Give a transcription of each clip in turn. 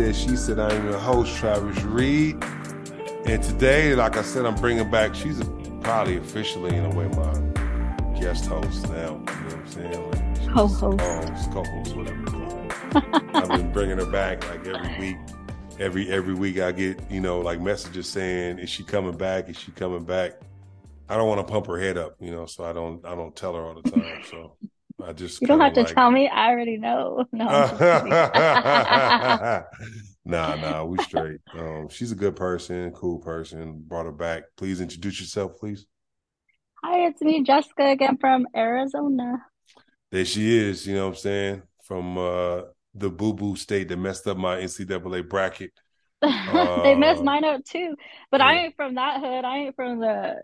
Said, She Said. I'm your host, Travis Reed. And today, like I said, I'm bringing back, she's probably officially, in a way, my guest host now. You know what I'm saying? Like co-host. co-host. Co-host, whatever. I've been bringing her back like every week. Every every week I get, you know, like messages saying, is she coming back? Is she coming back? I don't want to pump her head up, you know, so I don't I don't tell her all the time. So I just You don't have kinda to tell me. I already know. No. Nah, nah, we straight. Um, she's a good person, cool person. Brought her back. Please introduce yourself, please. Hi, it's me, Jessica, again from Arizona. There she is. You know what I'm saying? From uh, the boo boo state that messed up my NCAA bracket. They messed Uh, mine up too. But I ain't from that hood. I ain't from the.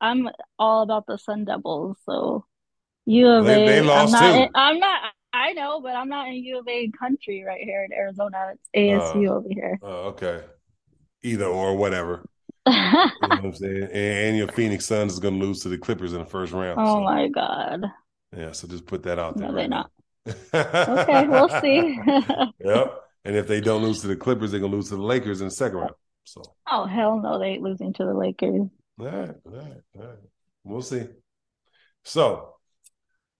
I'm all about the Sun Devils. So U of They- A. they I'm not. too. I'm not. I know, but I'm not in U of A country right here in Arizona. It's ASU over here. Uh, okay. Either or, whatever. You know what I'm saying? And, and your Phoenix Suns is going to lose to the Clippers in the first round. Oh so, my God. Yeah, so just put that out there. No, right they're not. Okay, we'll see. Yep. And if they don't lose to the Clippers, they're gonna lose to the Lakers in the second round. So Oh, hell no, they ain't losing to the Lakers. all right, all right, all right. We'll see. So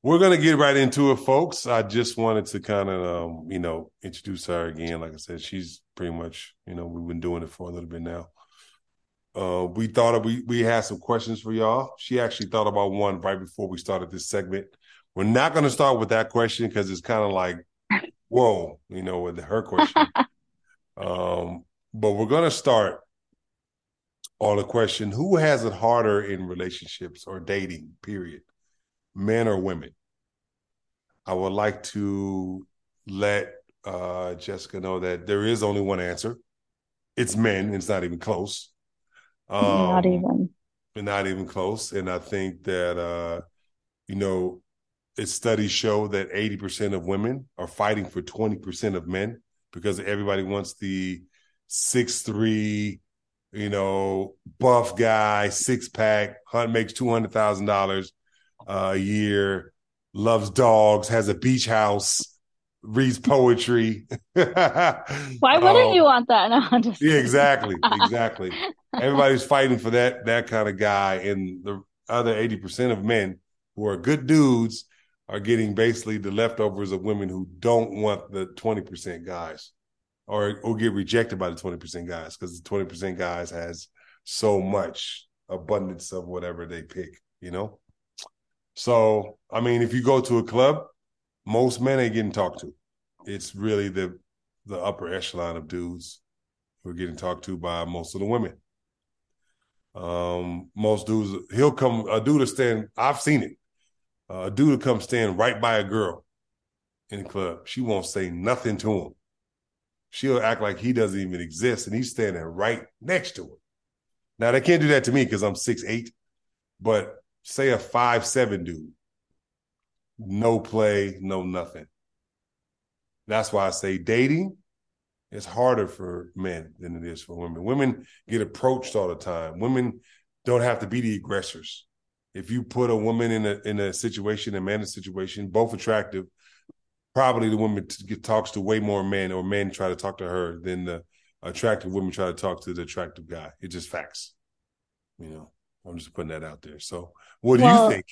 we're gonna get right into it, folks. I just wanted to kind of um, you know, introduce her again. Like I said, she's pretty much, you know, we've been doing it for a little bit now. Uh, we thought of, we we had some questions for y'all. She actually thought about one right before we started this segment. We're not going to start with that question because it's kind of like, whoa, you know, with her question. um, but we're going to start on a question: Who has it harder in relationships or dating? Period, men or women? I would like to let uh, Jessica know that there is only one answer. It's men. It's not even close. Not Um, even. but not even close. And I think that uh, you know, its studies show that 80% of women are fighting for 20% of men because everybody wants the six three, you know, buff guy, six pack, hunt makes two hundred thousand dollars a year, loves dogs, has a beach house, reads poetry. Why wouldn't you want that? No, Um, Yeah, exactly, exactly. Everybody's fighting for that that kind of guy, and the other eighty percent of men who are good dudes are getting basically the leftovers of women who don't want the twenty percent guys, or or get rejected by the twenty percent guys because the twenty percent guys has so much abundance of whatever they pick, you know. So I mean, if you go to a club, most men ain't getting talked to. It's really the the upper echelon of dudes who are getting talked to by most of the women. Um, most dudes, he'll come, a dude will stand, I've seen it. Uh, a dude will come stand right by a girl in the club. She won't say nothing to him. She'll act like he doesn't even exist and he's standing right next to her. Now, they can't do that to me because I'm six eight, but say a five seven dude, no play, no nothing. That's why I say dating it's harder for men than it is for women. Women get approached all the time. Women don't have to be the aggressors. If you put a woman in a in a situation, a man in a situation, both attractive, probably the woman get, talks to way more men, or men try to talk to her than the attractive women try to talk to the attractive guy. It's just facts. You know, I'm just putting that out there. So, what do Well, you think?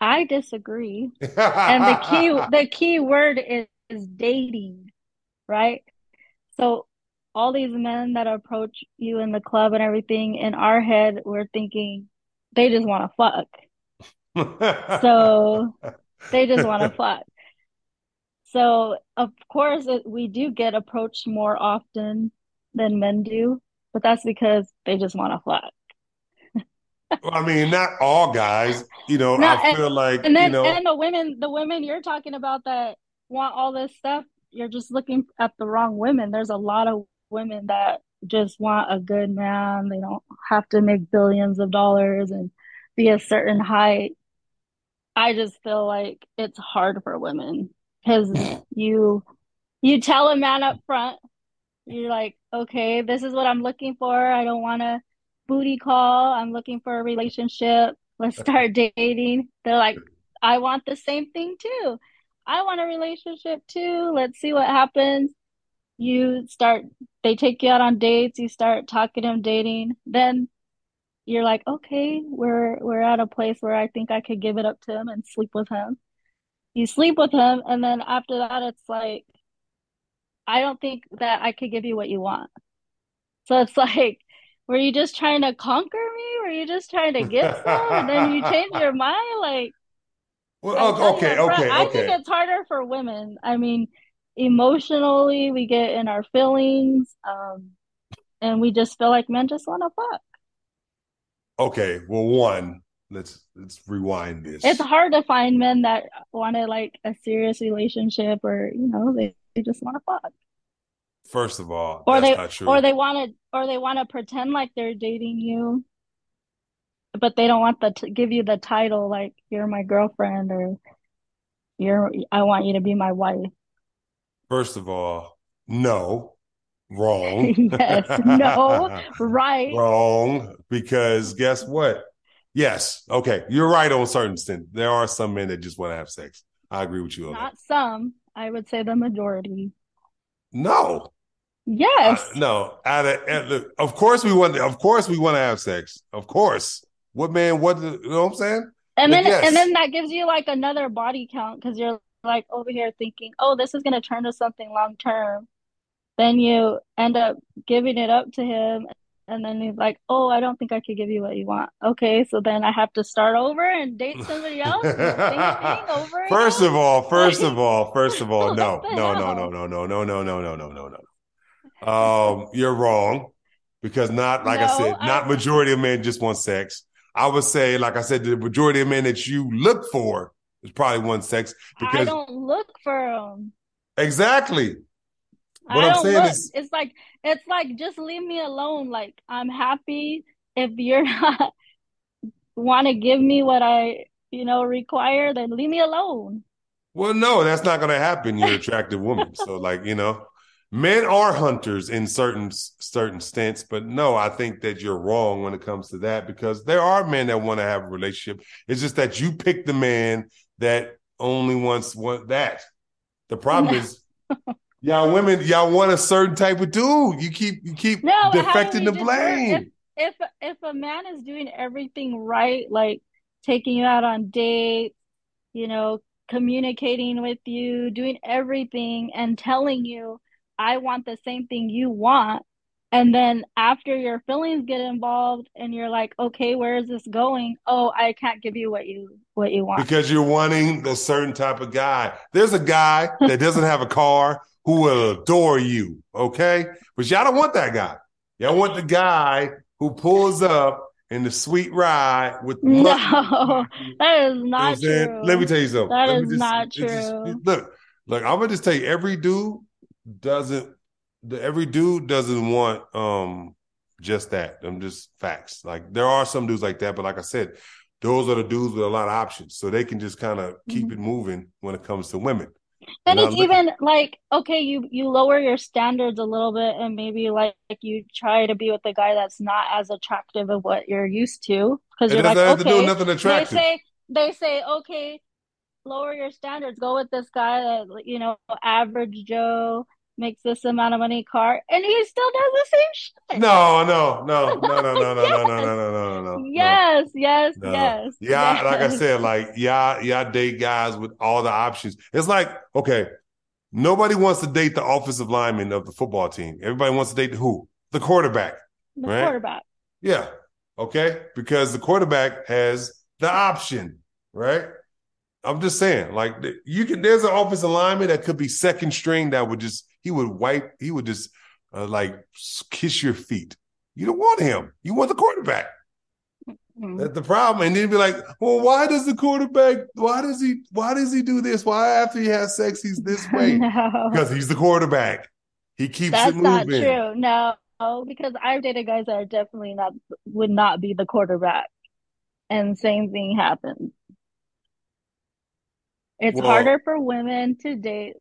I disagree. And the key the key word is, is dating, right? So all these men that approach you in the club and everything, in our head, we're thinking they just want to fuck. So they just want to fuck. So of course it, we do get approached more often than men do, but that's because they just want to fuck. I mean, not all guys. You know, no, I feel and, like and then you know, and the women, the women you're talking about that want all this stuff. You're just looking at the wrong women. There's a lot of women that just want a good man. They don't have to make billions of dollars and be a certain height. I just feel like it's hard for women because you you tell a man up front, you're like, okay, this is what I'm looking for. I don't want a booty call. I'm looking for a relationship. Let's start dating. They're like, I want the same thing too. I want a relationship too. Let's see what happens. You start, they take you out on dates. You start talking to them, dating. Then you're like, okay, we're we're at a place where I think I could give it up to him and sleep with him. You sleep with him, and then after that, it's like, I don't think that I could give you what you want. So it's like, were you just trying to conquer me? Were you just trying to get some? and then you change your mind? Like, well, okay, okay, I okay. think it's harder for women. I mean, emotionally, we get in our feelings, um, and we just feel like men just want to fuck. Okay, well, one, let's let's rewind this. It's hard to find men that want to like a serious relationship, or you know, they, they just want to fuck. First of all, or they or they want to or they want to pretend like they're dating you, but they don't want the to give you the title like you're my girlfriend or you're I want you to be my wife. First of all, no, wrong. yes, no, right, wrong. Because guess what? Yes, okay, you're right on a certain extent. There are some men that just want to have sex. I agree with you. Not that. some. I would say the majority. No, Yes. Uh, no. Out of, of course we want. Of course we want to have sex. Of course. What man? What you know? what I'm saying. And then yes. and then that gives you like another body count because you're like over here thinking, oh, this is gonna turn to something long term. Then you end up giving it up to him, and then he's like, "Oh, I don't think I could give you what you want." Okay, so then I have to start over and date somebody else. first again? of all, first of all, first of all, no, no, no, no, no, no, no, no, no, no, no, no, no. Um, you're wrong because not like no, I said, not I... majority of men just want sex. I would say, like I said, the majority of men that you look for is probably one sex because I don't look for them. Exactly. What I am saying look. is, it's like it's like just leave me alone. Like I'm happy if you're not want to give me what I you know require, then leave me alone. Well, no, that's not going to happen. You're an attractive woman, so like you know, men are hunters in certain certain stents but no i think that you're wrong when it comes to that because there are men that want to have a relationship it's just that you pick the man that only wants want that the problem is y'all women y'all want a certain type of dude you keep you keep no, defecting the blame if, if if a man is doing everything right like taking you out on dates you know communicating with you doing everything and telling you I want the same thing you want. And then after your feelings get involved and you're like, okay, where is this going? Oh, I can't give you what you what you want. Because you're wanting a certain type of guy. There's a guy that doesn't have a car who will adore you, okay? But y'all don't want that guy. Y'all want the guy who pulls up in the sweet ride with the No, that is not you know true. Let me tell you something. That is just, not true. Just, look, look, I'm gonna just tell you, every dude doesn't the, every dude doesn't want um just that. I'm just facts. Like there are some dudes like that, but like I said, those are the dudes with a lot of options, so they can just kind of keep mm-hmm. it moving when it comes to women. And it's even like okay, you you lower your standards a little bit, and maybe like, like you try to be with a guy that's not as attractive of what you're used to, because you're like okay, nothing attractive. They say they say okay, lower your standards, go with this guy that you know average Joe makes this amount of money car and he still does the same shit. No, no, no, no, no, no, no, yes. no, no, no, no, no, no. Yes, yes, no. yes. Yeah, yes. like I said, like y'all, y'all date guys with all the options. It's like, okay, nobody wants to date the offensive lineman of the football team. Everybody wants to date who? The quarterback. The right? quarterback. Yeah. Okay. Because the quarterback has the option, right? I'm just saying, like you can. There's an offensive lineman that could be second string that would just he would wipe. He would just uh, like kiss your feet. You don't want him. You want the quarterback. Mm. That's the problem. And then be like, well, why does the quarterback, why does he, why does he do this? Why after he has sex, he's this way? no, Because he's the quarterback. He keeps that's it moving. not true. No, because I've dated guys that are definitely not would not be the quarterback, and same thing happens. It's Well- harder for women to date.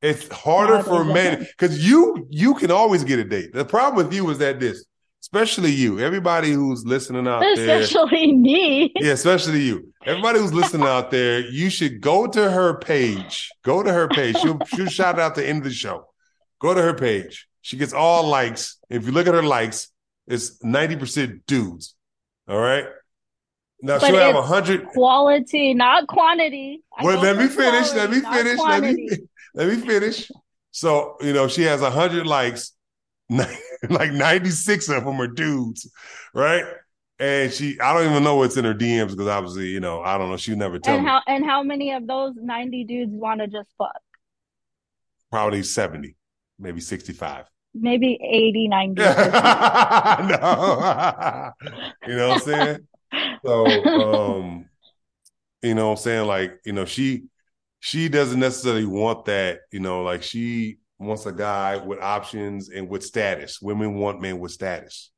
It's harder for men because you you can always get a date. The problem with you is that this, especially you, everybody who's listening out there, Especially me. yeah, especially you, everybody who's listening out there, you should go to her page. Go to her page. She'll she'll shout out the end of the show. Go to her page. She gets all likes. If you look at her likes, it's ninety percent dudes. All right. Now But she'll have a hundred. Quality, not quantity. I Well, let me finish. Let me finish. Let me quantity. let me finish. So you know, she has a hundred likes, like ninety six of them are dudes, right? And she, I don't even know what's in her DMs because obviously, you know, I don't know. She never tell And me. how and how many of those 90 dudes want to just fuck? Probably seventy, maybe sixty five. Maybe 80, 90. no, you know what I'm saying? So, um, you know what I'm saying? Like, you know, she she doesn't necessarily want that, you know, like she wants a guy with options and with status. Women want men with status.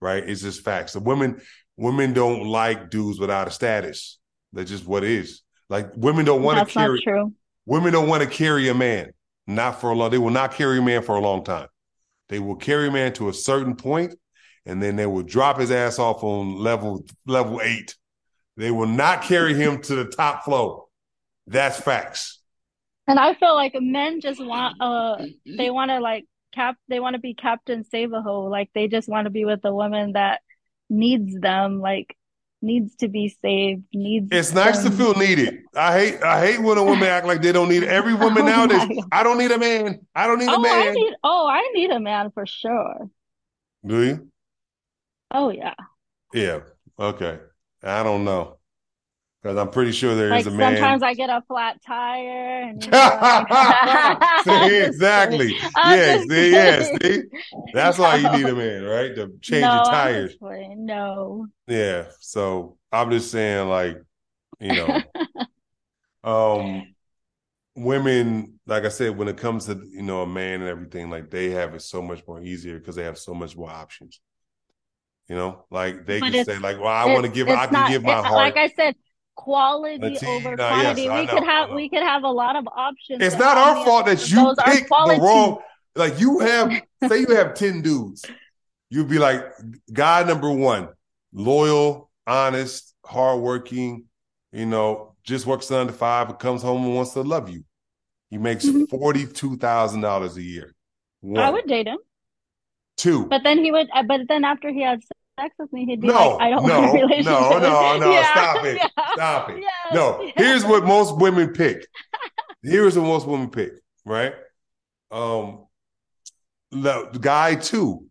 Right? It's just facts. So women women don't like dudes without a status. That's just what it is. Like women don't want to carry true. women don't want to carry a man. Not for a long they will not carry a man for a long time. They will carry a man to a certain point, and then they will drop his ass off on level level eight. They will not carry him to the top floor. That's facts. And I feel like men just want uh they want to like cap they want to be Captain Save a Ho. Like they just want to be with a woman that needs them, like needs to be saved, needs It's nice to feel needed. I hate I hate when a woman act like they don't need every woman Oh nowadays. I don't need a man. I don't need a Oh, I man. need oh, I need a man for sure. Do you? Oh yeah. Yeah. Okay. I don't know. Because I'm pretty sure there is Like a man. sometimes I get a flat tire and you know, like- see, exactly. Yes, see, yes, see? That's why you need a man, right? To change No, your tires. No. Yeah. So I'm just saying, like, you know, um, women, like I said, when it comes to you know a man and everything, like they have it so much more easier because they have so much more options. You know, like they But can say, like, well, I want to give, I can not- give my heart. Like I said, quality over no, yes, quantity. We know, could have we could have a lot of options. It's not our fault that you pick the wrong. Like you have, say you have ten dudes, you'd be like, guy number one, loyal, honest, hardworking. You know, just works nine to five, but comes home and wants to love you. He makes Mhm. forty two thousand dollars a year. One, I would date him, two. but then he would. uh, But then after he had sex with me, he'd be No, like, "I don't no, want a relationship." no, no, no, Yeah, stop it. yeah, Stop it. yes, No, yes. here's what most women pick. Here's what most women pick, right? Um, the guy two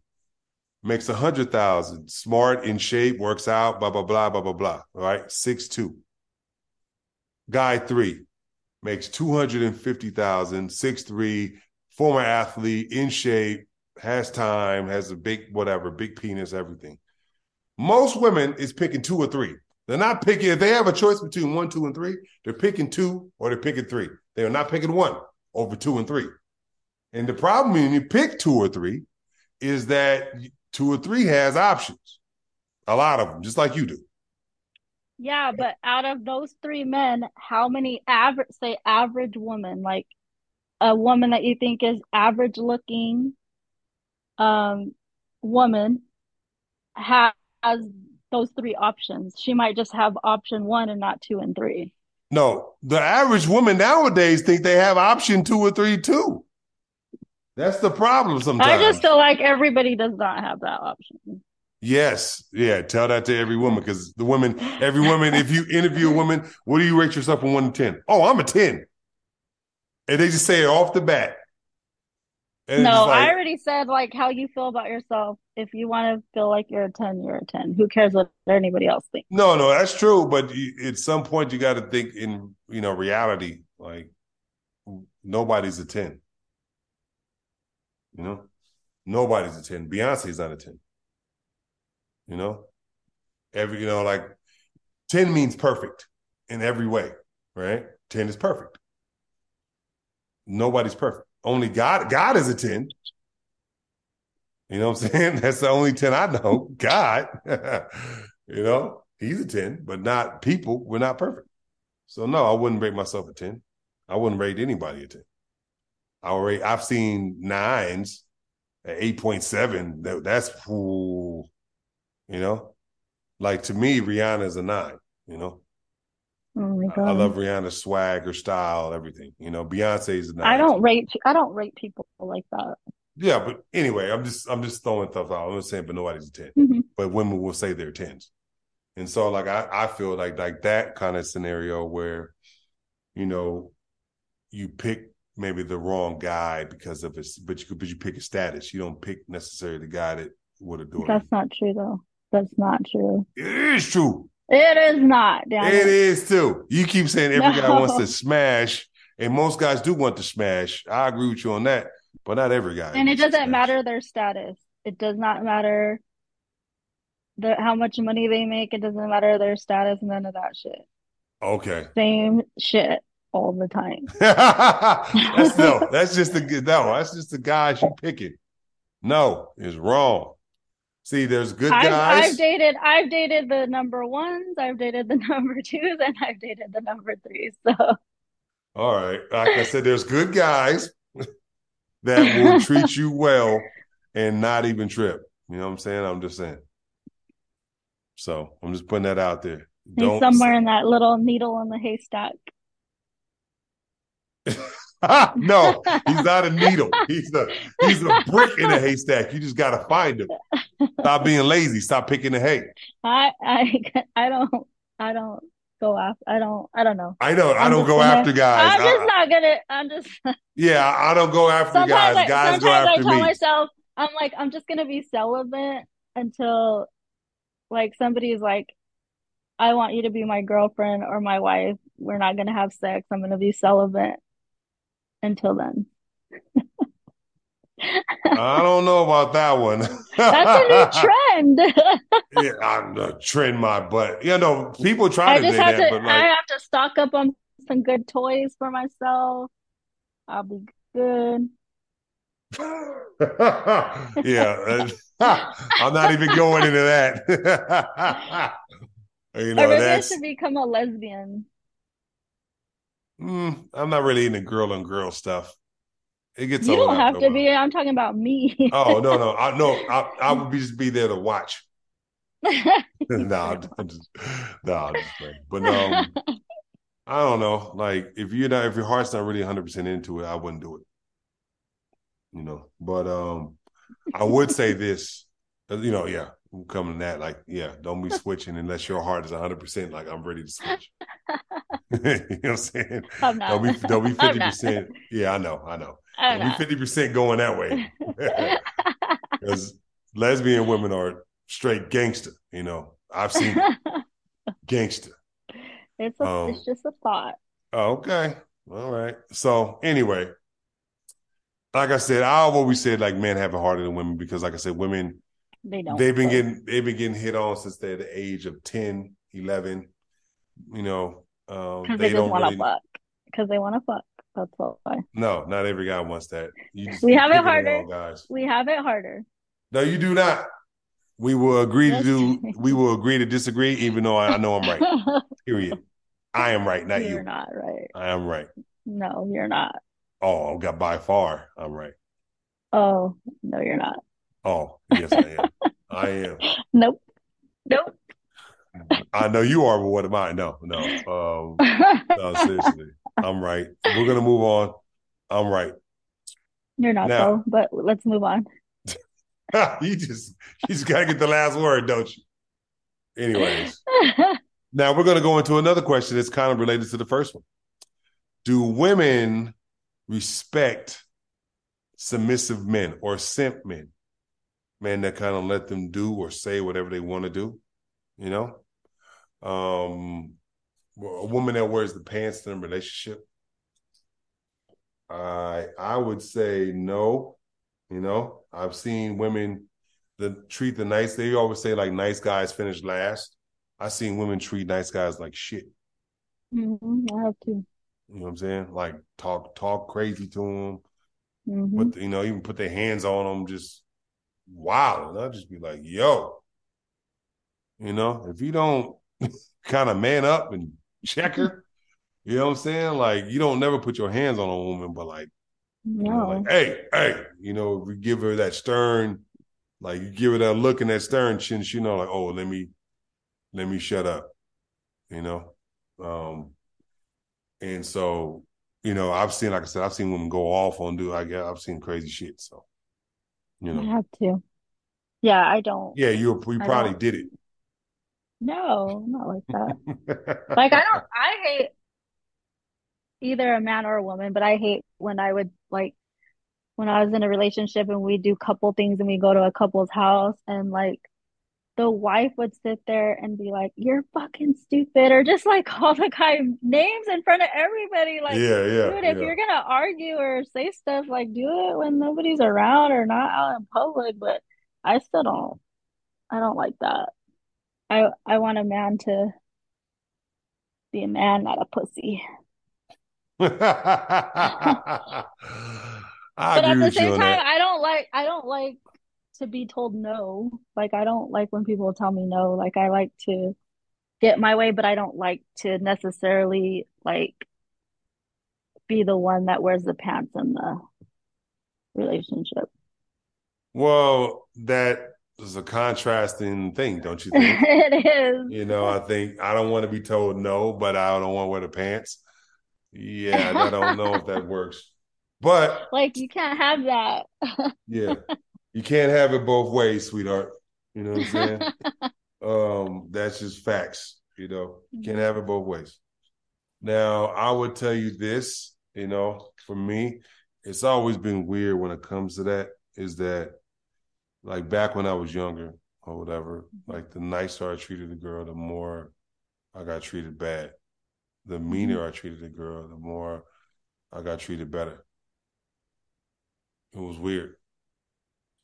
makes a hundred thousand, smart, in shape, works out, blah blah blah blah blah blah. Right, six two. Guy three makes two hundred and fifty thousand, six three, former athlete, in shape, has time, has a big whatever, big penis, everything. Most women is picking two or three. They're not picking, if they have a choice between one, two, and three, they're picking two or they're picking three. They're not picking one over two and three. And the problem when you pick two or three is that two or three has options. A lot of them, just like you do. Yeah, but out of those three men, how many average, say average woman, like a woman that you think is average looking, um, woman has those three options? She might just have option one and not two and three. No, the average woman nowadays think they have option two or three too. That's the problem sometimes. I just feel like everybody does not have that option. Yes. Yeah. Tell that to every woman because the women, every woman, if you interview a woman, what do you rate yourself from one to 10? Oh, I'm a 10. And they just say it off the bat. And No, like, I already said like how you feel about yourself. If you want to feel like you're a 10, you're a 10. Who cares what anybody else thinks? no, no, that's true. But you, at some point, you got to think in, you know, reality. Like, nobody's a 10. You know, nobody's a 10. Beyonce's not a 10. You know, Every you know, like ten means perfect in every way, right? Ten is perfect. Nobody's perfect. Only God. God is a ten. You know what I'm saying? That's the only 10 I know. God, you know, he's a 10, but not people. We're not perfect. So no, I wouldn't rate myself a 10. I wouldn't rate anybody a 10. I would rate, I've seen nines at 8.7. That, that's ooh, you know, like to me, Rihanna's a nine, you know. Oh I, I love Rihanna's swag, her style, everything. You know, Beyonce's. I don't rate I don't rate people like that. Yeah, but anyway, I'm just I'm just throwing stuff out. I'm not saying, but nobody's a 10 Mhm. but women will say they're tens, and so like I I feel like like that kind of scenario where, you know, you pick maybe the wrong guy because of his, but you but you pick a status. You don't pick necessarily the guy that would adore you. That's not true though. That's not true. It is true. It is not, damn It is too. You keep saying every guy wants to smash, and most guys do want to smash. I agree with you on that, but not every guy. And it doesn't matter their status. It does not matter the how much money they make. It doesn't matter their status, none of that shit. Okay. Same shit all the time. that's no. That's just the no. That's just the guys you picking. No, is wrong. See, there's good I've, guys. I've dated I've dated the number ones, I've dated the number twos, and I've dated the number threes. So All right, like I said, there's good guys that will treat you well and not even trip. You know what I'm saying? I'm just saying. So I'm just putting that out there. he's somewhere in that little needle in the haystack. no, he's not a needle. He's a he's a brick in a haystack. You just gotta find him. Stop being lazy. Stop picking the hay. I I I don't I don't go after I don't I don't know. I don't. I'm don't go gonna- after guys. I'm just I- not gonna I'm just yeah, I don't go after guys. I, guys go sometimes I tell me. myself I'm like I'm just gonna be celibate until like somebody's like I want you to be my girlfriend or my wife. We're not gonna have sex. I'm gonna be celibate until then. I don't know about that one. That's a new trend. yeah, I'm gonna trend my butt. You know, people try I to just do have that, to but I have to stock up on some good toys for myself. I'll be good. yeah, uh, I'm not even going into that. you know, I that's. should become a lesbian. Mm, I'm not really into girl on girl stuff. It gets You don't have a to be. I'm talking about me. Oh no, no, I no, I, I would be just be there to watch. no, I'm just, no, just. But um, I don't know. Like if you're not, if your heart's not really 100 percent into it, I wouldn't do it. You know. But um, I would say this. uh, You know, yeah, Coming to that. Like, yeah, don't be switching unless your heart is 100 percent. Like I'm ready to switch. you know what I'm saying? I'm not. Don't be don't be I'm 50 not. percent. Yeah, I know, I know. I'm Don't be 50 percent going that way. Because lesbian women are straight gangster. You know, I've seen gangster. It's a, Um, it's just a thought. Okay. All right. So anyway, like I said, I've always said like men have it harder than women because, like I said, women They don't. they've been getting they've been getting hit on since they're the age of 10, 11. You know, um, they, they don't want to really. fuck. Because they want to fuck. That's why. No, not every guy wants that. We have it harder. Guys. We have it harder. No, you do not. We will agree to do. We will agree to disagree, even though I, I know I'm right. Period. I am right, not You're you. not right. I am right. No, you're not. Oh, got by far. I'm right. Oh, no, you're not. Oh, yes, I am. I am. Nope. Nope. I know you are, but what am I? No, no. Um, no, seriously, I'm right. We're gonna move on. I'm right. You're not Now- though, but let's move on. you just you just gotta get the last word, don't you? Anyways, now we're gonna go into another question that's kind of related to the first one. Do women respect submissive men or simp men? Men that kind of let them do or say whatever they want to do, you know? Um a woman that wears the pants in a relationship. I I would say no. You know, I've seen women that treat the nice. They always say like nice guys finish last. I've seen women treat nice guys like shit. hmm I have to. You know what I'm saying? Like talk talk crazy to them, hmm but you know, even put their hands on them, just wow. And I'll just be like, yo, you know, if you don't kind of man up and check her, you know what I'm saying? Like you don't never put your hands on a woman, but like, you know, like, hey, hey, you know, if we give her that stern, like you give her that look and that stern chin, she know, like, oh, let me, let me shut up, you know. Um, and so, you know, I've seen, like I said, I've seen women go off on do. I guess I've seen crazy shit. So, you I know, have to. Yeah, I don't. yeah, you you I probably don't. did it. No, not like that. Like I don't. I hate either a man or a woman, but I hate when I would like when I was in a relationship and we do couple things and we go to a couple's house and like the wife would sit there and be like, "You're fucking stupid," or just like call the guy names in front of everybody. Like, yeah, yeah, dude, if yeah. you're gonna argue or say stuff, like do it when nobody's around or not out in public. But I still don't. I don't like that. I I want a man to be a man, not a pussy. But at the same time, that. I don't like I don't like to be told no. Like I don't like when people tell me no. Like I like to get my way, but I don't like to necessarily like be the one that wears the pants in the relationship. Well, that is a contrasting thing, don't you think? It is. You know, I think I don't want to be told no, but I don't want to wear the pants. Yeah, I don't know if that works. But Like you can't have that. yeah, you can't have it both ways, sweetheart. You know what I'm saying? um, that's just facts. You know, you can't mm-hmm. have it both ways. Now, I would tell you this, you know, for me, it's always been weird when it comes to that, is that like back when I was younger or whatever, mm-hmm. like the nicer I treated a girl, the more I got treated bad. The meaner mm-hmm. I treated a girl, the more I got treated better. It was weird.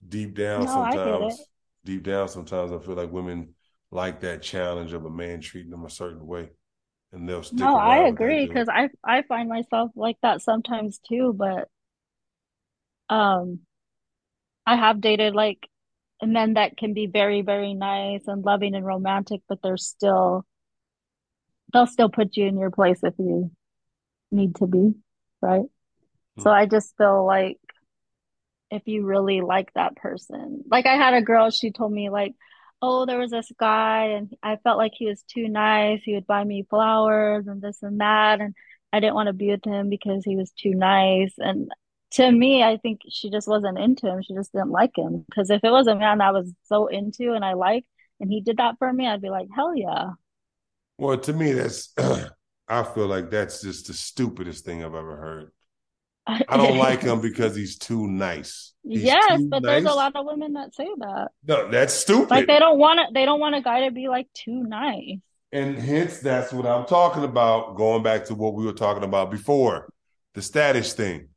Deep down, No, sometimes, deep down, sometimes I feel like women like that challenge of a man treating them a certain way, and they'll stick No. I agree because I I find myself like that sometimes too, but um I have dated like men that can be very, very nice and loving and romantic, but they're still they'll still put you in your place if you need to be, right? So Hmm. I just feel like if you really like that person. Like I had a girl, she told me like, oh, there was this guy and I felt like he was too nice. He would buy me flowers and this and that, and I didn't want to be with him because he was too nice. And to me, I think she just wasn't into him. She just didn't like him. Because if it was a man I was so into and I liked, and he did that for me, I'd be like, hell yeah. Well, to me, that's I feel like that's just the stupidest thing I've ever heard. I don't like him because he's too nice. He's Yes, too but there's a lot of women that say that. No, that's stupid. Like they don't want to, they don't want a guy to be like too nice. And hence, that's what I'm talking about. Going back to what we were talking about before, the status thing.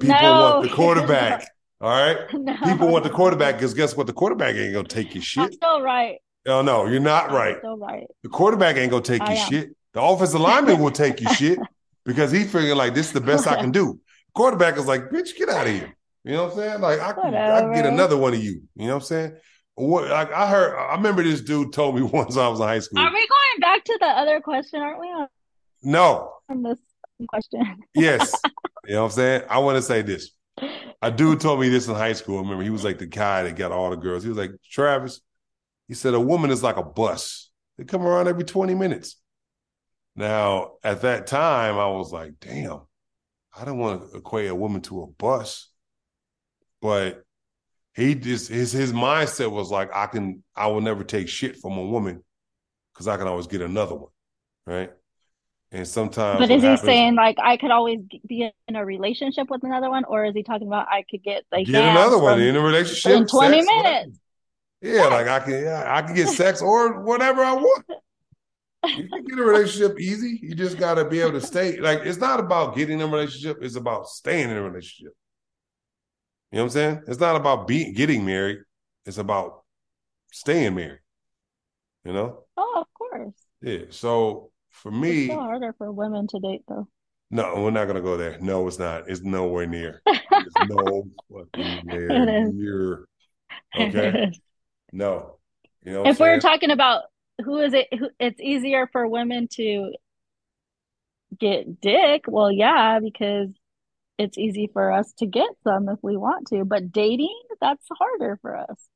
People No. want the quarterback. All right. No. People want the quarterback because guess what? The quarterback ain't gonna take your shit. I'm still right. No, no, you're not I'm right. still right. The quarterback ain't gonna take I your am. shit. The offensive lineman will take your shit because he's figuring like this is the best I can do. Quarterback is like, bitch, get out of here. You know what I'm saying? Like I can, I can get another one of you. You know what I'm saying? What like I heard I remember this dude told me once I was in high school. Are we going back to the other question? Aren't we on, No, on this question? yes. you know what I'm saying? I want to say this. A dude told me this in high school. I remember he was like the guy that got all the girls. He was like, Travis, he said, a woman is like a bus. They come around every 20 minutes. Now, at that time, I was like, damn, I don't want to equate a woman to a bus. But he just his his mindset was like, I can I will never take shit from a woman because I can always get another one. Right. And sometimes But is he happens- saying like I could always be in a relationship with another one, or is he talking about I could get like get another one in a relationship in 20 sex, whatever. minutes? Yeah, like I can, yeah, I can get sex or whatever I want. You can get a relationship easy. You just got to be able to stay. Like it's not about getting in a relationship; it's about staying in a relationship. You know what I'm saying? It's not about being getting married. It's about staying married. You know? Oh, of course. Yeah. So for me, It's still harder for women to date though. no, we're not gonna go there. No, it's not. It's nowhere near. It's no fucking is. near. Okay. No. You know if we're talking about who is it who it's easier for women to get dick, well yeah, because it's easy for us to get some if we want to, but dating, that's harder for us.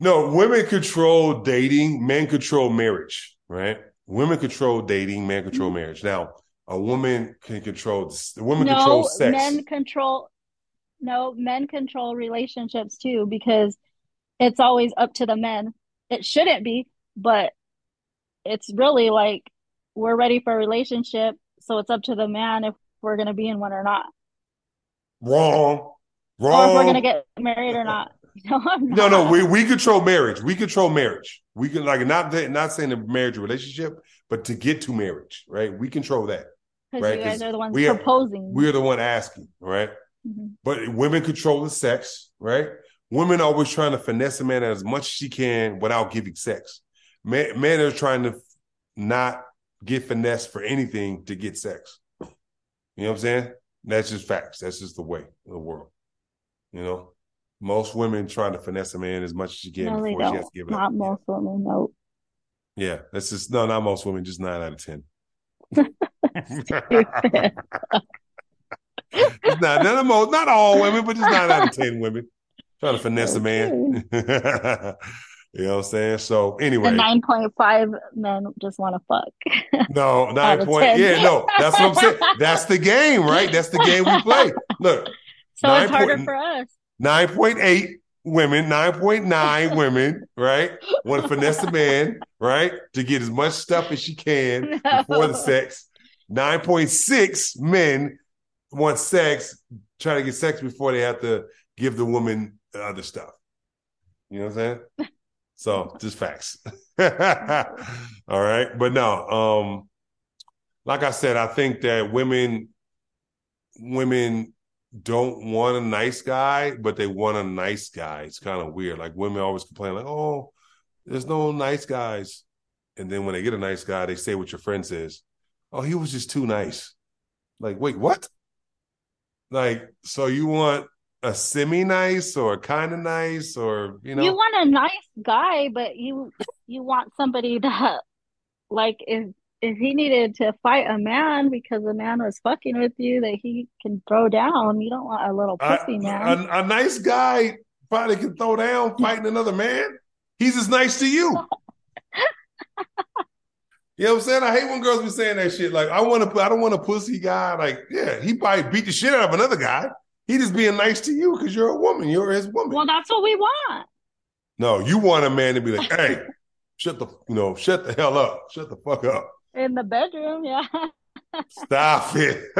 No, women control dating, men control marriage, right? Women control dating, men control Mm-hmm. marriage. Now, a woman can control the woman No, controls sex. men control no, men control relationships too because it's always up to the men. It shouldn't be, but it's really like we're ready for a relationship, so it's up to the man if we're going to be in one or not, Wrong. or if we're going to get married or not. No, No, no, we, we control marriage. We control marriage. We can like not that- not saying a marriage relationship, but to get to marriage, right? We control that. Because right, you guys are the ones we are- proposing. We're the one asking, right? Mhm. But women control the sex, right? Women always trying to finesse a man as much as she can without giving sex. Men, men are trying to not get finesse for anything to get sex. You know what I'm saying? That's just facts. That's just the way of the world. You know, most women trying to finesse a man as much as she can No, before she has to give it up. Not most women. No. Yeah, that's just no, not most women, just nine out of ten. Not not most, not all women, but just nine out of ten women trying to finesse a man. you know what I'm saying? So anyway, The nine point five men just want to fuck. no nine point. Yeah, no, that's what I'm saying. That's the game, right? That's the game we play. Look, So it's harder point- for us. nine point eight women, nine point nine women, right? Want to finesse a man, right, to get as much stuff as she can before the sex. 9.6 men want sex, try to get sex before they have to give the woman the other stuff. You know what I'm saying? So just facts. All right. But no, um, like I said, I think that women women don't want a nice guy, but they want a nice guy. It's kind of weird. Like women always complain, like, oh, there's no nice guys. And then when they get a nice guy, they say what your friend says. Oh, he was just too nice. Like, wait, what? Like, so you want a semi nice or kind of nice or you know? You want a nice guy, but you you want somebody that like if if he needed to fight a man because a man was fucking with you that he can throw down. You don't want a little a, pussy man. a, a nice guy probably can throw down fighting another man. He's as nice to you. You know what I'm saying? I hate when girls be saying that shit. Like, I want to, I don't want a pussy guy. Like, yeah, he probably beat the shit out of another guy. He just being nice to you because you're a woman. You're his woman. Well, that's what we want. no, you want a man to be like, hey, shut the, you know, shut the hell up. Shut the fuck up. In the bedroom, yeah. Stop it.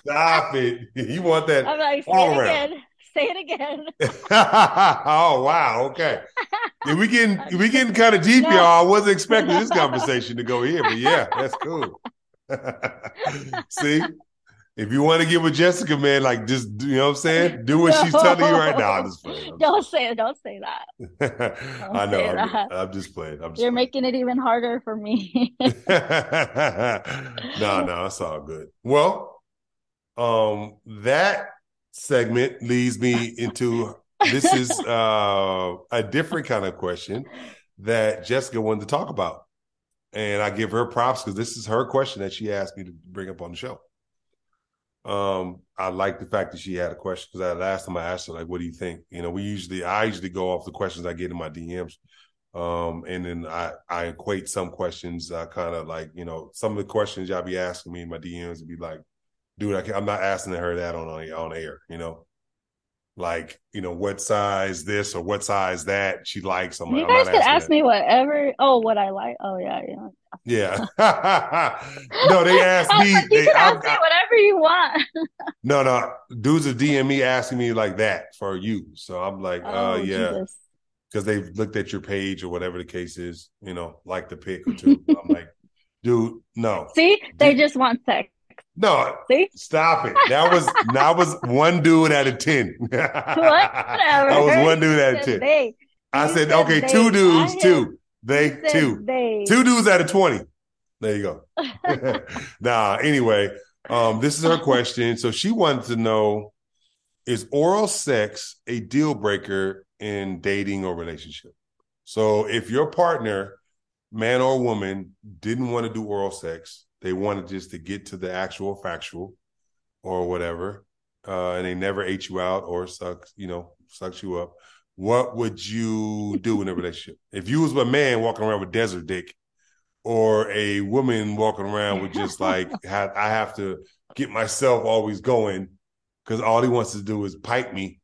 Stop it. You want that. I'm like, say all it again. Say it again. oh wow, okay. Yeah, we getting we getting kind of deep, No. y'all. I wasn't expecting this conversation to go here, but yeah, that's cool. See, if you want to get with Jessica, man, like just you know what I'm saying, do what she's telling you right now. I'm just playing. I'm Don't say it. Don't say that. just- I know. say I'm, that. I'm just playing. I'm just You're playing. making it even harder for me. no, no, it's all good. Well, um, that segment leads me into this is uh a different kind of question that Jessica wanted to talk about. And I give her props because this is her question that she asked me to bring up on the show. Um, I like the fact that she had a question because I last time I asked her, like, what do you think? You know, we usually I usually go off the questions I get in my DMs. Um, and then I, I equate some questions, uh, kind of like, you know, some of the questions y'all be asking me in my DMs would be like, dude, I I'm not asking her that on, on, air, you know, like, you know, what size this or what size that she likes. I'm You like, guys could ask that. me whatever. Oh, what I like. Oh, yeah, yeah. Yeah. no, they asked me, like, you they, can I- ask me whatever you want. no, no, dudes are DM me asking me like that for you. So I'm like, Oh, uh, yeah. Because they've looked at your page or whatever the case is, you know, like the pic or two. I'm like, dude, no, See, they Dude. just want sex. no, See? stop it. That was that was one dude out of ten. Whatever. That was one dude out of ten. They. I said, okay, two dudes, two. They two. They. Two dudes out of 20. There you go. nah, anyway, um, this is her question. So she wanted to know is oral sex a deal breaker in dating or relationship? So if your partner, man or woman, didn't want to do oral sex, they wanted just to get to the actual factual or whatever, uh, and they never ate you out or sucked, you know, sucked you up. What would you do in a relationship? If you was a man walking around with desert dick or a woman walking around with just like I have to get myself always going because all he wants to do is pipe me.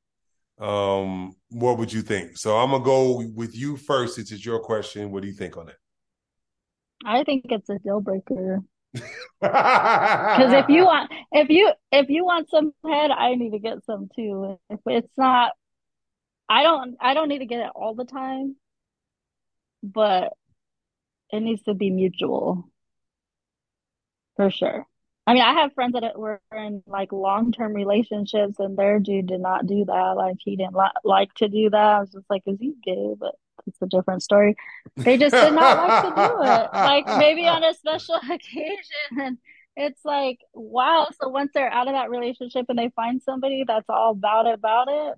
Um, what would you think? So I'm gonna go with you first. Since it's your question, what do you think on it? I think it's a deal breaker. Because if you want, if you if you want some head, I need to get some too. If it's not, I don't I don't need to get it all the time, but it needs to be mutual for sure. I mean, I have friends that were in like long term relationships, and their dude did not do that. Like he didn't li- like to do that. I was just like, is he gay? But it's a different story. They just did not like to do it. Like maybe on a special occasion, and it's like, wow. So once they're out of that relationship and they find somebody that's all about it, about it,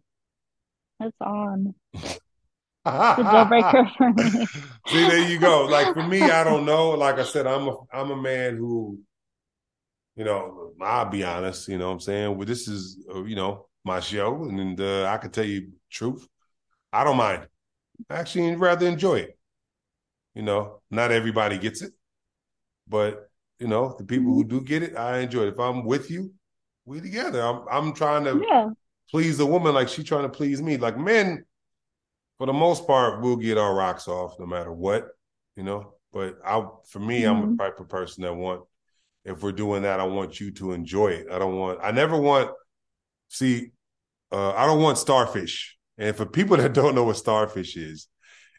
it's on. It's a deal breaker for me. See, there you go. Like for me, I don't know. Like I said, I'm a I'm a man who you know, I'll be honest, you know what I'm saying? Well, this is, uh, you know, my show, and uh, I can tell you truth. I don't mind. I actually rather enjoy it. You know, not everybody gets it, but you know, the people who do get it, I enjoy it. If I'm with you, we together. I'm I'm trying to yeah. Please a woman like she trying to please me. Like men, for the most part, we'll get our rocks off no matter what, you know. But I, for me, mm-hmm. I'm a type of person that want if we're doing that, I want you to enjoy it. I don't want, I never want, see, uh, I don't want starfish. And for people that don't know what starfish is,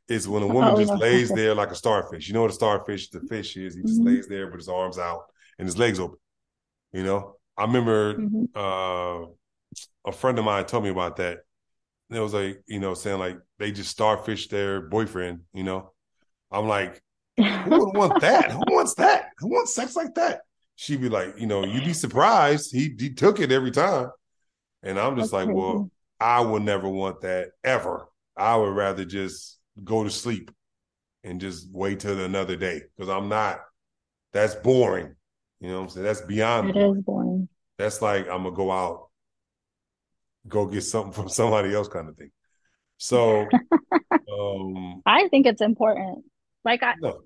is when a woman oh, just lays there like a starfish. You know what a starfish, the fish is? He just mm-hmm. lays there with his arms out and his legs open. You know, I remember mm-hmm. uh, a friend of mine told me about that. And it was like, you know, saying like they just starfish their boyfriend, you know. I'm like, who would want that? Who wants that? Who wants sex like that? she'd be like, you know, you'd be surprised. He he took it every time. And I'm just That's like, crazy. well, I would never want that ever. I would rather just go to sleep and just wait till another day because I'm not. That's boring. You know what I'm saying? That's beyond. It me. is boring. That's like I'm gonna go out, go get something from somebody else, kind of thing. So, um, I think it's important. Like I, no.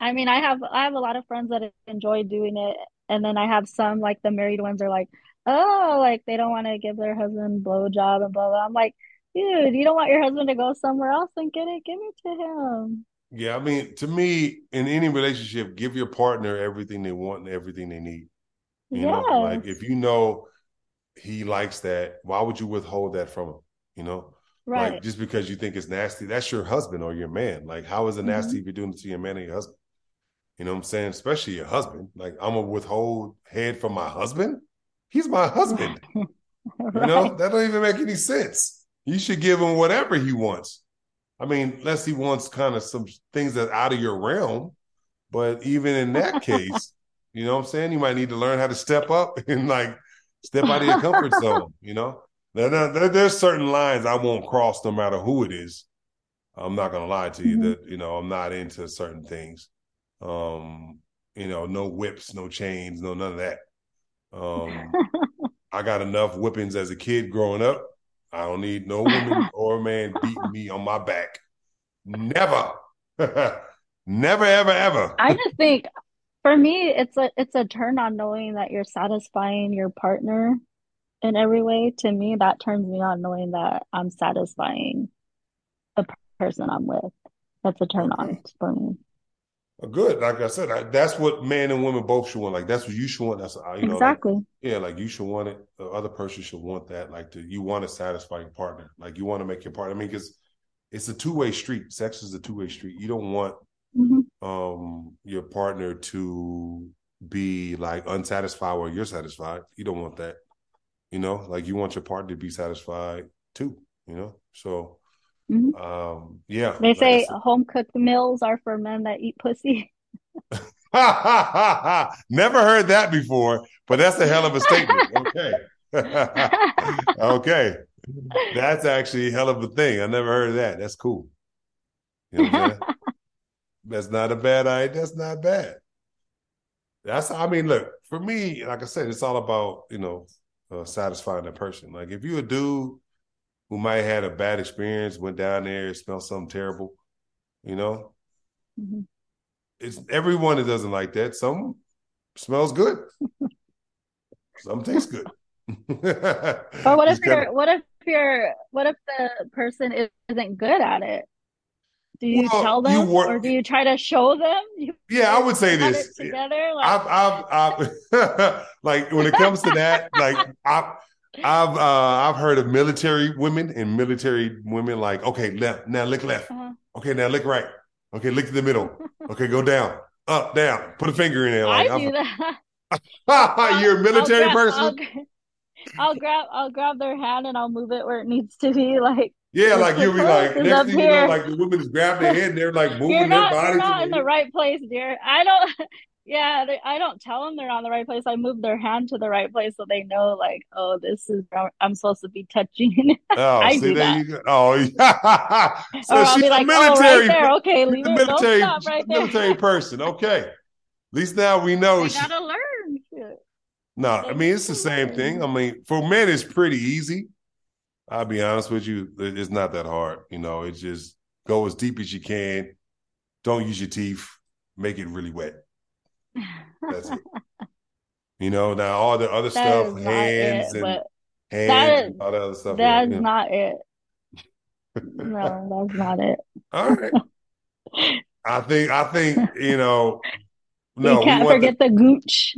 I mean, I have I have a lot of friends that enjoy doing it, and then I have some like the married ones are like, oh, like they don't want to give their husband blowjob and blah blah. I'm like, dude, you don't want your husband to go somewhere else and get it, give it to him. Yeah, I mean, to me, in any relationship, give your partner everything they want and everything they need. You yes. know, like if you know he likes that, why would you withhold that from him? You know, right? Like just because you think it's nasty, that's your husband or your man. Like, how is it nasty mm-hmm. if you're doing it to your man or your husband? You know what I'm saying? Especially your husband. Like I'm gonna withhold head from my husband. He's my husband. right. You know, that don't even make any sense. You should give him whatever he wants. I mean, unless he wants kind of some things that out of your realm. But even in that case, you know what I'm saying? You might need to learn how to step up and like step out of your comfort zone, you know? There, there, there's certain lines I won't cross no matter who it is. I'm not gonna lie to you mm-hmm. that, you know, I'm not into certain things. Um, you know, no whips, no chains, no none of that. Um, I got enough whippings as a kid growing up. I don't need no woman or man beating me on my back. Never. Never, ever, ever. I just think for me, it's a it's a turn on knowing that you're satisfying your partner in every way. To me, that turns me on knowing that I'm satisfying the person I'm with. That's a turn on for me. Good. Like I said, I, that's what men and women both should want. Like that's what you should want. That's you know, exactly. Like, yeah, like you should want it. The other person should want that. Like to, you want to satisfy your partner. Like you want to make your partner. I mean, because it's a two way street. Sex is a two way street. You don't want. Um your partner to be like unsatisfied or you're satisfied. You don't want that. You know, like you want your partner to be satisfied too. You know, so Mhm. Um, yeah. They like say home cooked meals are for men that eat pussy. Never heard that before, but that's a hell of a statement. Okay. okay. That's actually a hell of a thing. I never heard of that. That's cool. You know what I'm saying? That's not a bad idea. That's not bad. That's I mean, look, for me, like I said, it's all about, you know, uh, satisfying that person. Like if you're a dude who might have had a bad experience, went down there, smelled something terrible, you know, Mhm. it's everyone that doesn't like that. Some smells good. Some tastes good. But what if you're what if you're what if the person isn't good at it? Do you Well, tell you them or do you try to show them? You Yeah, I would say this. together like I've, I've, I've like when it comes to that, like I've, I've, uh, I've heard of military women and military women like, okay, left, now look left. uh, Okay, now look right. Okay, look to the middle. Okay, go down, up, down. Put a finger in there. Like, I I'm- do that. you're a military I'll grab, person. I'll, I'll grab I'll grab their hand and I'll move it where it needs to be. Like yeah, like you'll be like, next thing you know, like the women is grabbing their head and they're like moving you're their not body. you're not in the right place, dear. I don't. Yeah, they, I don't tell them they're not in the right place. I move their hand to the right place so they know, like, oh, this is I'm supposed to be touching. Oh, I see, do there that. you go. Oh, yeah. so or she's a like, oh, military, right there. Okay, leave a it. military, Don't stop right there. military person. Okay. At least now we know. She- gotta learn. Shit. No, I mean it's the same thing. I mean, for men, it's pretty easy. I'll be honest with you, it's not that hard. You know, it's just go as deep as you can. Don't use your teeth. Make it really wet. That's it. You know, now all the other That stuff, hands it, and hands that and all the other stuff. that's yeah. not it. No, that's not it. All right. I think I think you know. No, you can't forget the gooch.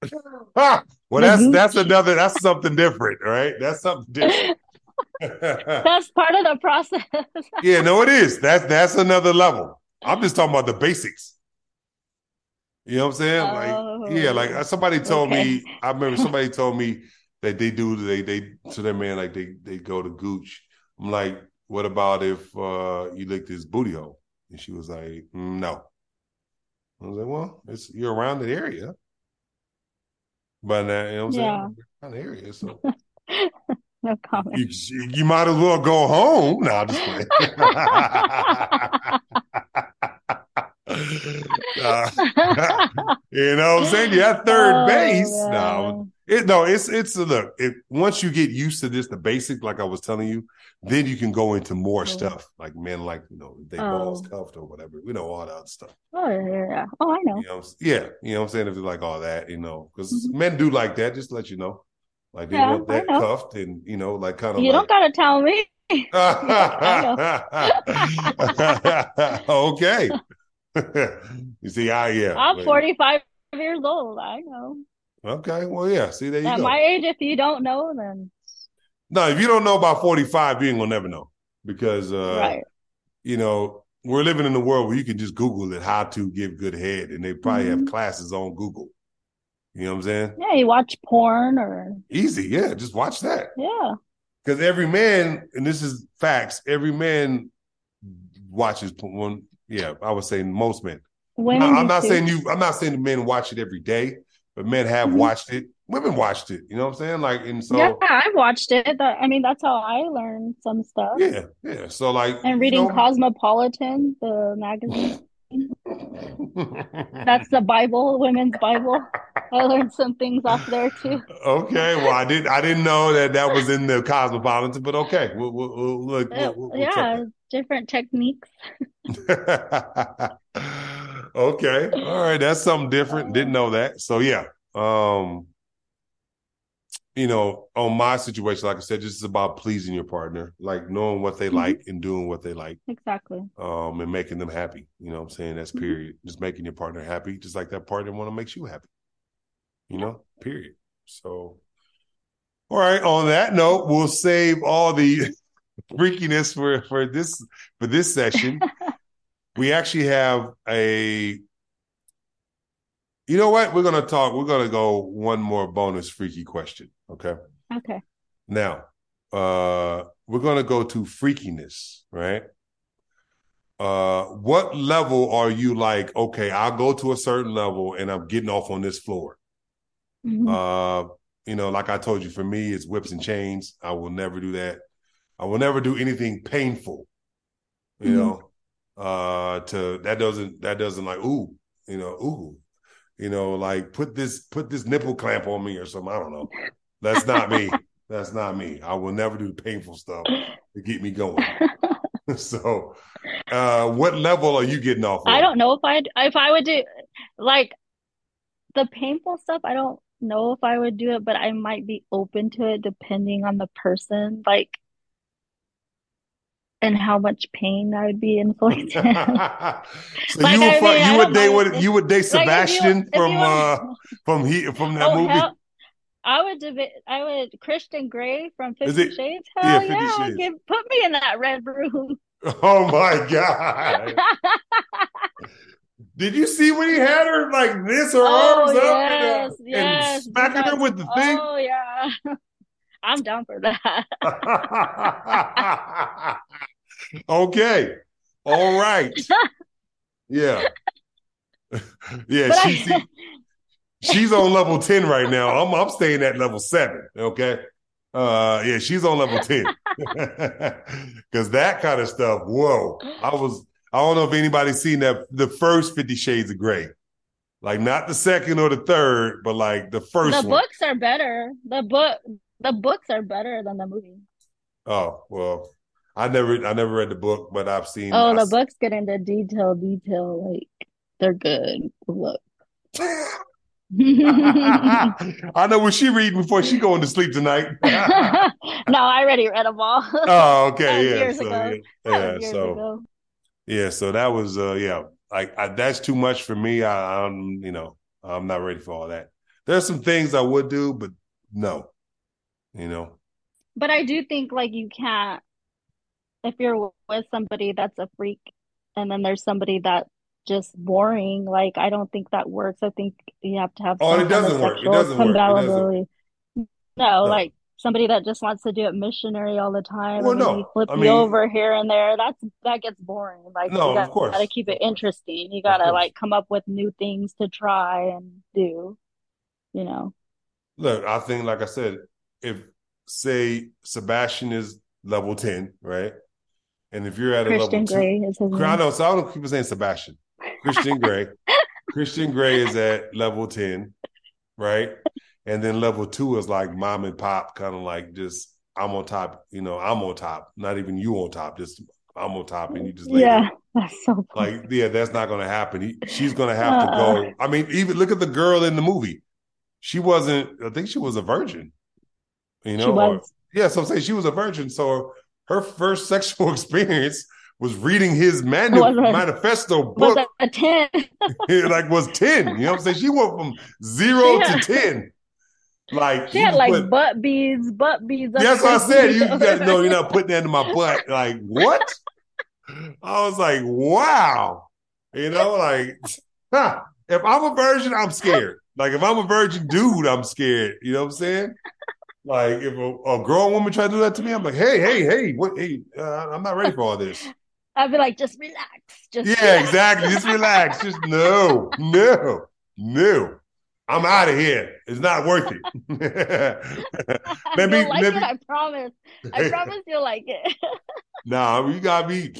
the- Ah, well, the that's gooch. that's another that's something different, right? That's something different. That's part of the process. yeah, no, it is. That's that's another level. I'm just talking about the basics. You know what I'm saying? Like, yeah, like uh, somebody told me. Oh. I remember somebody told me that they do they they to their man like they they go to gooch. I'm like, what about if uh you licked his booty hole? And she was like, "Mm, no. I was like, well, it's you're around the area. But uh, you know what I'm Yeah. saying? Around the area, so No comment. you, you might as well go home. No, I'm just playing. Uh, you know what I'm saying? You're at third Oh, base. No, it, no, it's it's look. It, once you get used to this, the basic, like I was telling you, then you can go into more Oh. stuff. Like men, like you know, they Oh. balls cuffed or whatever. We know all that stuff. Oh yeah, yeah. Oh, I know. You know, yeah, you know what I'm saying? If it's like all that, you know, because Mhm. men do like that. Just to let you know, like Yeah, want I that cuffed and you know, like kind of You like. don't gotta tell me. okay. you see, I am. I'm but- 45 years old. I know. Okay, well, yeah. See, there you At go. my age, if you don't know, then no, if you don't know about forty five, you ain't gonna never know because uh, right. you know we're living in a world where you can just Google it how to give good head, and they probably have Mhm. classes on Google. You know what I'm saying? Yeah, you watch porn or Easy, yeah. Just watch that. yeah. Because every man, and this is facts, every man watches one. Yeah, I would say most men. Women. I, am not too. saying you. I'm not saying the men watch it every day, but men have Mhm. watched it. Women watched it. You know what I'm saying? Like, and so yeah, I've watched it. That, I mean, that's how I learned some stuff. yeah, yeah. So like, And reading you know- Cosmopolitan, the magazine. That's the Bible, women's Bible. I learned some things off there too. okay. Well, I didn't. I didn't know that that was in the cosmopolitan, but okay. We'll, we'll, we'll look. We'll, yeah, different techniques. okay. All right. That's something different. Didn't know that. So yeah. Um. You know, on my situation, like I said, just is about pleasing your partner, like knowing what they Mhm. like and doing what they like. Exactly. um, and making them happy. You know what I'm saying? That's Mhm. period. Just making your partner happy, just like that partner want to make you happy. You know, period. So, all right. On that note, we'll save all the freakiness for for this for this session. we actually have a. You know what? We're gonna talk. We're gonna go one more bonus freaky question. Okay. Okay. Now, uh, we're gonna go to freakiness, right? Uh, what level are you like? Okay, I'll go to a certain level, and I'm getting off on this floor. Mhm. Uh, you know, like I told you, for me, it's whips and chains. I will never do that. I will never do anything painful. You Mhm. know, uh, to that doesn't that doesn't like ooh, you know, ooh, you know, like put this put this nipple clamp on me or something. I don't know. That's not me. That's not me. I will never do painful stuff to get me going. so, uh, what level are you getting off? I don't know if I'd if I would do like the painful stuff. I don't know if I would do it, but I might be open to it depending on the person, like, and how much pain I would be inflicted. so Like, you would I mean, you would date if- you would date Like, Sebastian if you from uh from he from that Oh movie? hell, I would debate. I would Christian Grey from Fifty Shades. yeah, Hell 50 yeah, Shades. give put me in that red room. Oh my god! Did you see when he had her like this, her Oh arms up and, uh, yes, and smacking her with the thing? Oh yeah, I'm down for that. Okay, all right, yeah, yeah. I, see, she's on level 10 right now. I'm I'm staying at level seven. Okay. Uh yeah, she's on level 10. Cause that kind of stuff, whoa. I was I don't know if anybody's seen that the first 50 Shades of Grey. Like not the second or the third, but like the first the one. books are better. The book, the books are better than the movie. Oh, well. I never I never read the book, but I've seen Oh, the books get into detail, detail. Like they're good. Look. I know what she reading before she going to sleep tonight. No, I already read them all. oh, okay, yeah. years So ago. yeah, yeah. So ago. Yeah, so that was uh yeah, like I, that's too much for me. I, I'm you know I'm not ready for all that. There's some things I would do, but no, you know. But I do think like you can't if you're with somebody that's a freak and then there's somebody that just boring, like I don't think that works. I think you have to have Oh, some it doesn't work. It sexual doesn't work. It doesn't. No, No. like somebody that just wants to do it missionary all the time Well, and no. flip I you over here and there. That's that gets boring. Like No, you of got, course. gotta keep it interesting. You gotta like come up with new things to try and do, you know. Look, I think like I said, if say Sebastian is level 10, right? And if you're at a Christian level two, Grey is his I know, so I don't keep saying Sebastian. Christian Grey. Christian Grey is at level 10, right? And then level two is like mom and pop, kind of like just I'm on top, you know, I'm on top, not even you on top, just I'm on top and you just lay Yeah, that's so. Like, yeah, that's not gonna happen. He, she's gonna have to go. Uh. I mean, even look at the girl in the movie. She wasn't, I think she was a virgin. You know, She or- yeah, so I'm saying she was a virgin. So her first sexual experience was reading his manu- Was a- manifesto Was book a 10. like was 10. You know what I'm saying? She went from zero Yeah. to 10. Like, She had like put- butt beads, butt beads. that's what I said. You got to know you're not putting that in my butt. Like, what? I was like, wow. You know, like, huh. if I'm a virgin, I'm scared. Like, if I'm a virgin dude, I'm scared. You know what I'm saying? Like, if a, a grown woman try to do that to me, I'm like, hey, hey, hey, what? Hey, uh, I'm not ready for all this. I'd be like, just relax. Just Yeah, relax. exactly. Just relax. Just no, no, no. I'm out of here. It's not worth it. maybe, You'll like maybe. it, I promise. I promise you'll like it. Nah, you got me.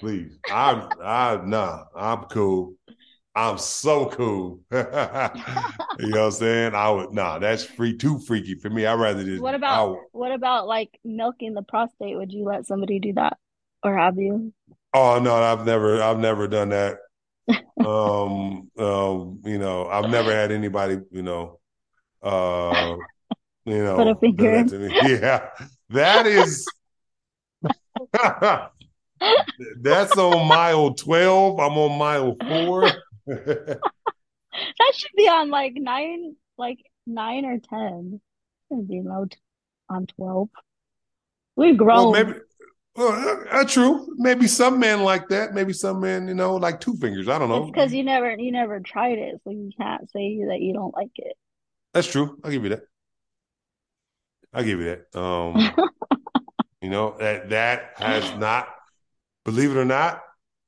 Please, I'm. I nah. I'm cool. I'm so cool. you know what I'm saying? I would. Nah, that's free. Too freaky for me. I'd rather just. What about would- what about like milking the prostate? Would you let somebody do that? Or have you? Oh no, I've never. I've never done that. um. Um. You know, I've never had anybody. You know. Uh. You know. Put a finger that to me. Yeah. That is. That's on mile 12. I'm on mile four. That should be on like nine, like nine or ten. Shouldn't be t- on twelve. We've well, grown. maybe. Well, uh, uh, true. Maybe some men like that. Maybe some men, you know, like two fingers. I don't know. Because you never you never tried it, so you can't say that you don't like it. That's true. I'll give you that. I'll give you that. Um, You know that that has not, believe it or not.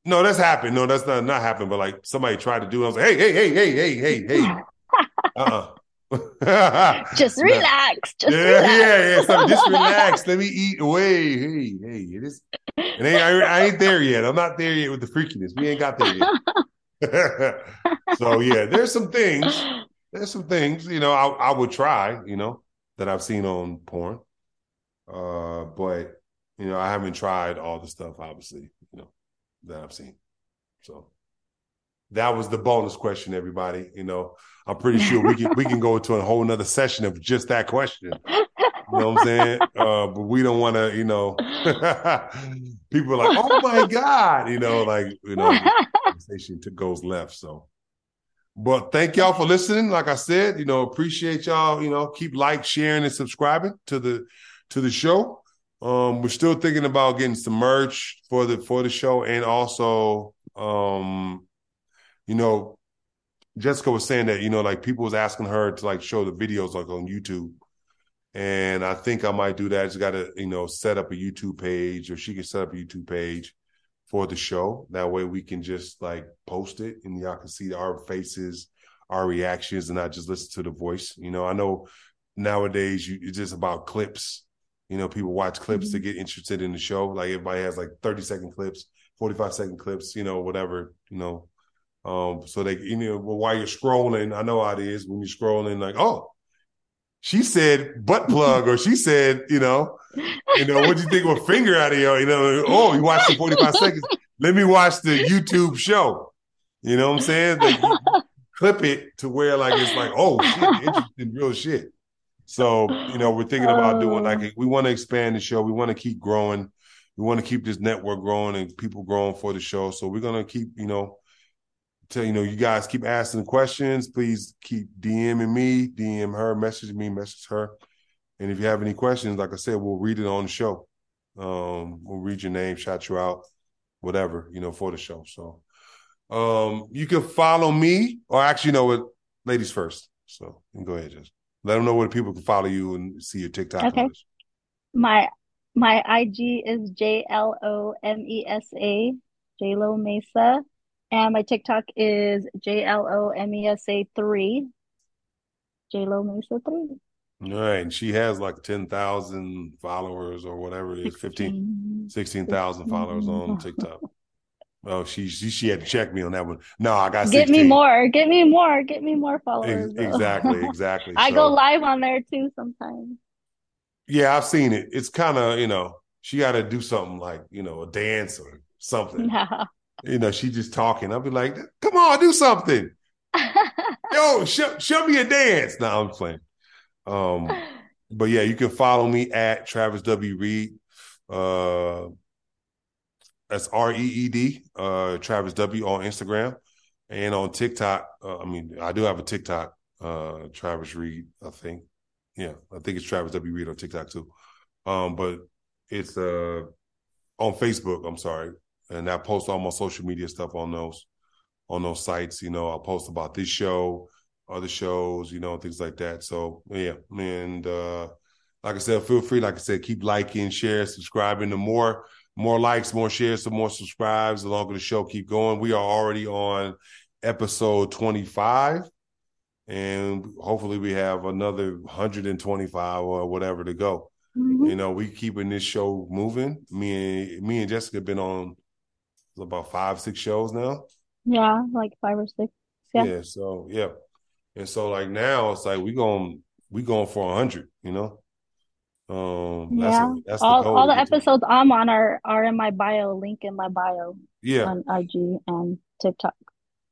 No, that's happened. No, that's not not happened. But like somebody tried to do. it. I was like, hey, hey, hey, hey, hey, hey, hey. uh-uh. just relax. Just yeah, relax. yeah, yeah. So just relax. Let me eat away. Hey, hey, it is. It ain't, I, I, ain't there yet. I'm not there yet with the freakiness. We ain't got there yet. so yeah, there's some things. There's some things you know I, I would try. You know that I've seen on porn. Uh, but you know I haven't tried all the stuff. Obviously, that I've seen. So that was the bonus question, everybody. You know, I'm pretty sure we can we can go into a whole nother session of just that question. You know what I'm saying? Uh, but we don't want to, you know, people are like, oh my God, you know, like, you know, conversation to goes left. So, but thank y'all for listening. Like I said, you know, appreciate y'all, you know, keep like, sharing, and subscribing to the to the show. Um, we're still thinking about getting some merch for the for the show and also um, you know, Jessica was saying that, you know, like people was asking her to like show the videos like on YouTube. And I think I might do that. I just gotta, you know, set up a YouTube page or she can set up a YouTube page for the show. That way we can just like post it and y'all can see our faces, our reactions, and not just listen to the voice. You know, I know nowadays you, it's just about clips. You know, people watch clips mm-hmm. to get interested in the show. Like everybody has like 30 second clips, 45 second clips, you know, whatever, you know, um, so they, you know, while you're scrolling, I know how it is when you're scrolling, like, oh, she said butt plug, or she said, you know, you know, what do you think of a finger out of your, you know, oh, you watched the 45 seconds. Let me watch the YouTube show. You know what I'm saying? Like, clip it to where like it's like, oh shit, interesting, real shit. So, you know, we're thinking about doing like oh. we want to expand the show. We want to keep growing. We want to keep this network growing and people growing for the show. So we're gonna keep, you know, to you know you guys keep asking questions please keep dming me dm her message me message her and if you have any questions like i said we'll read it on the show um we'll read your name shout you out whatever you know for the show so um you can follow me or actually you know what ladies first so go ahead just let them know where people can follow you and see your tiktok okay my my ig is j-l-o-m-e-s-a j-lo mesa and my TikTok is J L O M E S A three. J Lo Mesa three. All right. And she has like 10,000 followers or whatever it is, 15, 16,000 followers on TikTok. Oh, she, she she had to check me on that one. No, I got 16. Get me more. Get me more. Get me more followers. exactly, exactly. I so, go live on there too sometimes. Yeah, I've seen it. It's kind of, you know, she got to do something like, you know, a dance or something. Yeah you know, she just talking. I'll be like, come on, do something. Yo, show, show me a dance. Now I'm playing. Um, but yeah, you can follow me at Travis W. Reed. Uh, that's R E E D, uh, Travis W on Instagram and on TikTok. Uh, I mean, I do have a TikTok, uh, Travis Reed, I think. Yeah, I think it's Travis W. Reed on TikTok too. Um, but it's uh on Facebook, I'm sorry, and I post all my social media stuff on those on those sites. You know, I'll post about this show, other shows, you know, things like that. So yeah, and uh, like I said, feel free, like I said, keep liking, share, subscribing. The more more likes, more shares, some more subscribes. The longer the show keep going. We are already on episode 25 and hopefully we have another 125 or whatever to go. Mm-hmm. You know, we keeping this show moving. Me and me and Jessica been on about five, six shows now. Yeah, like five or six. Yeah. Yeah. So yeah, and so like now it's like we going we going for a hundred. You know. Um. Yeah. A, that's all the all the episodes. I'm on are are in my bio. Link in my bio. Yeah. On IG and TikTok.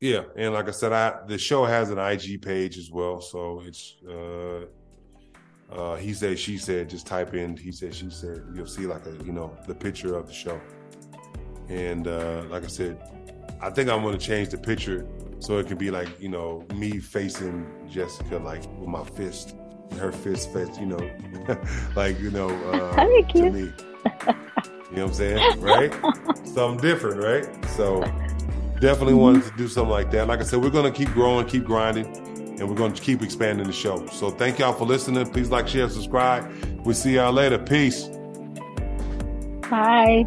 Yeah, and like I said, I the show has an IG page as well, so it's uh uh he said she said just type in he said she said you'll see like a you know the picture of the show. And uh, like I said, I think I'm going to change the picture so it can be like you know me facing Jessica like with my fist, her fist face, you know, like you know uh, to me. You know what I'm saying, right? Something different, right? So definitely mm-hmm. wanted to do something like that. Like I said, we're going to keep growing, keep grinding, and we're going to keep expanding the show. So thank y'all for listening. Please like, share, subscribe. We'll see y'all later. Peace. Bye.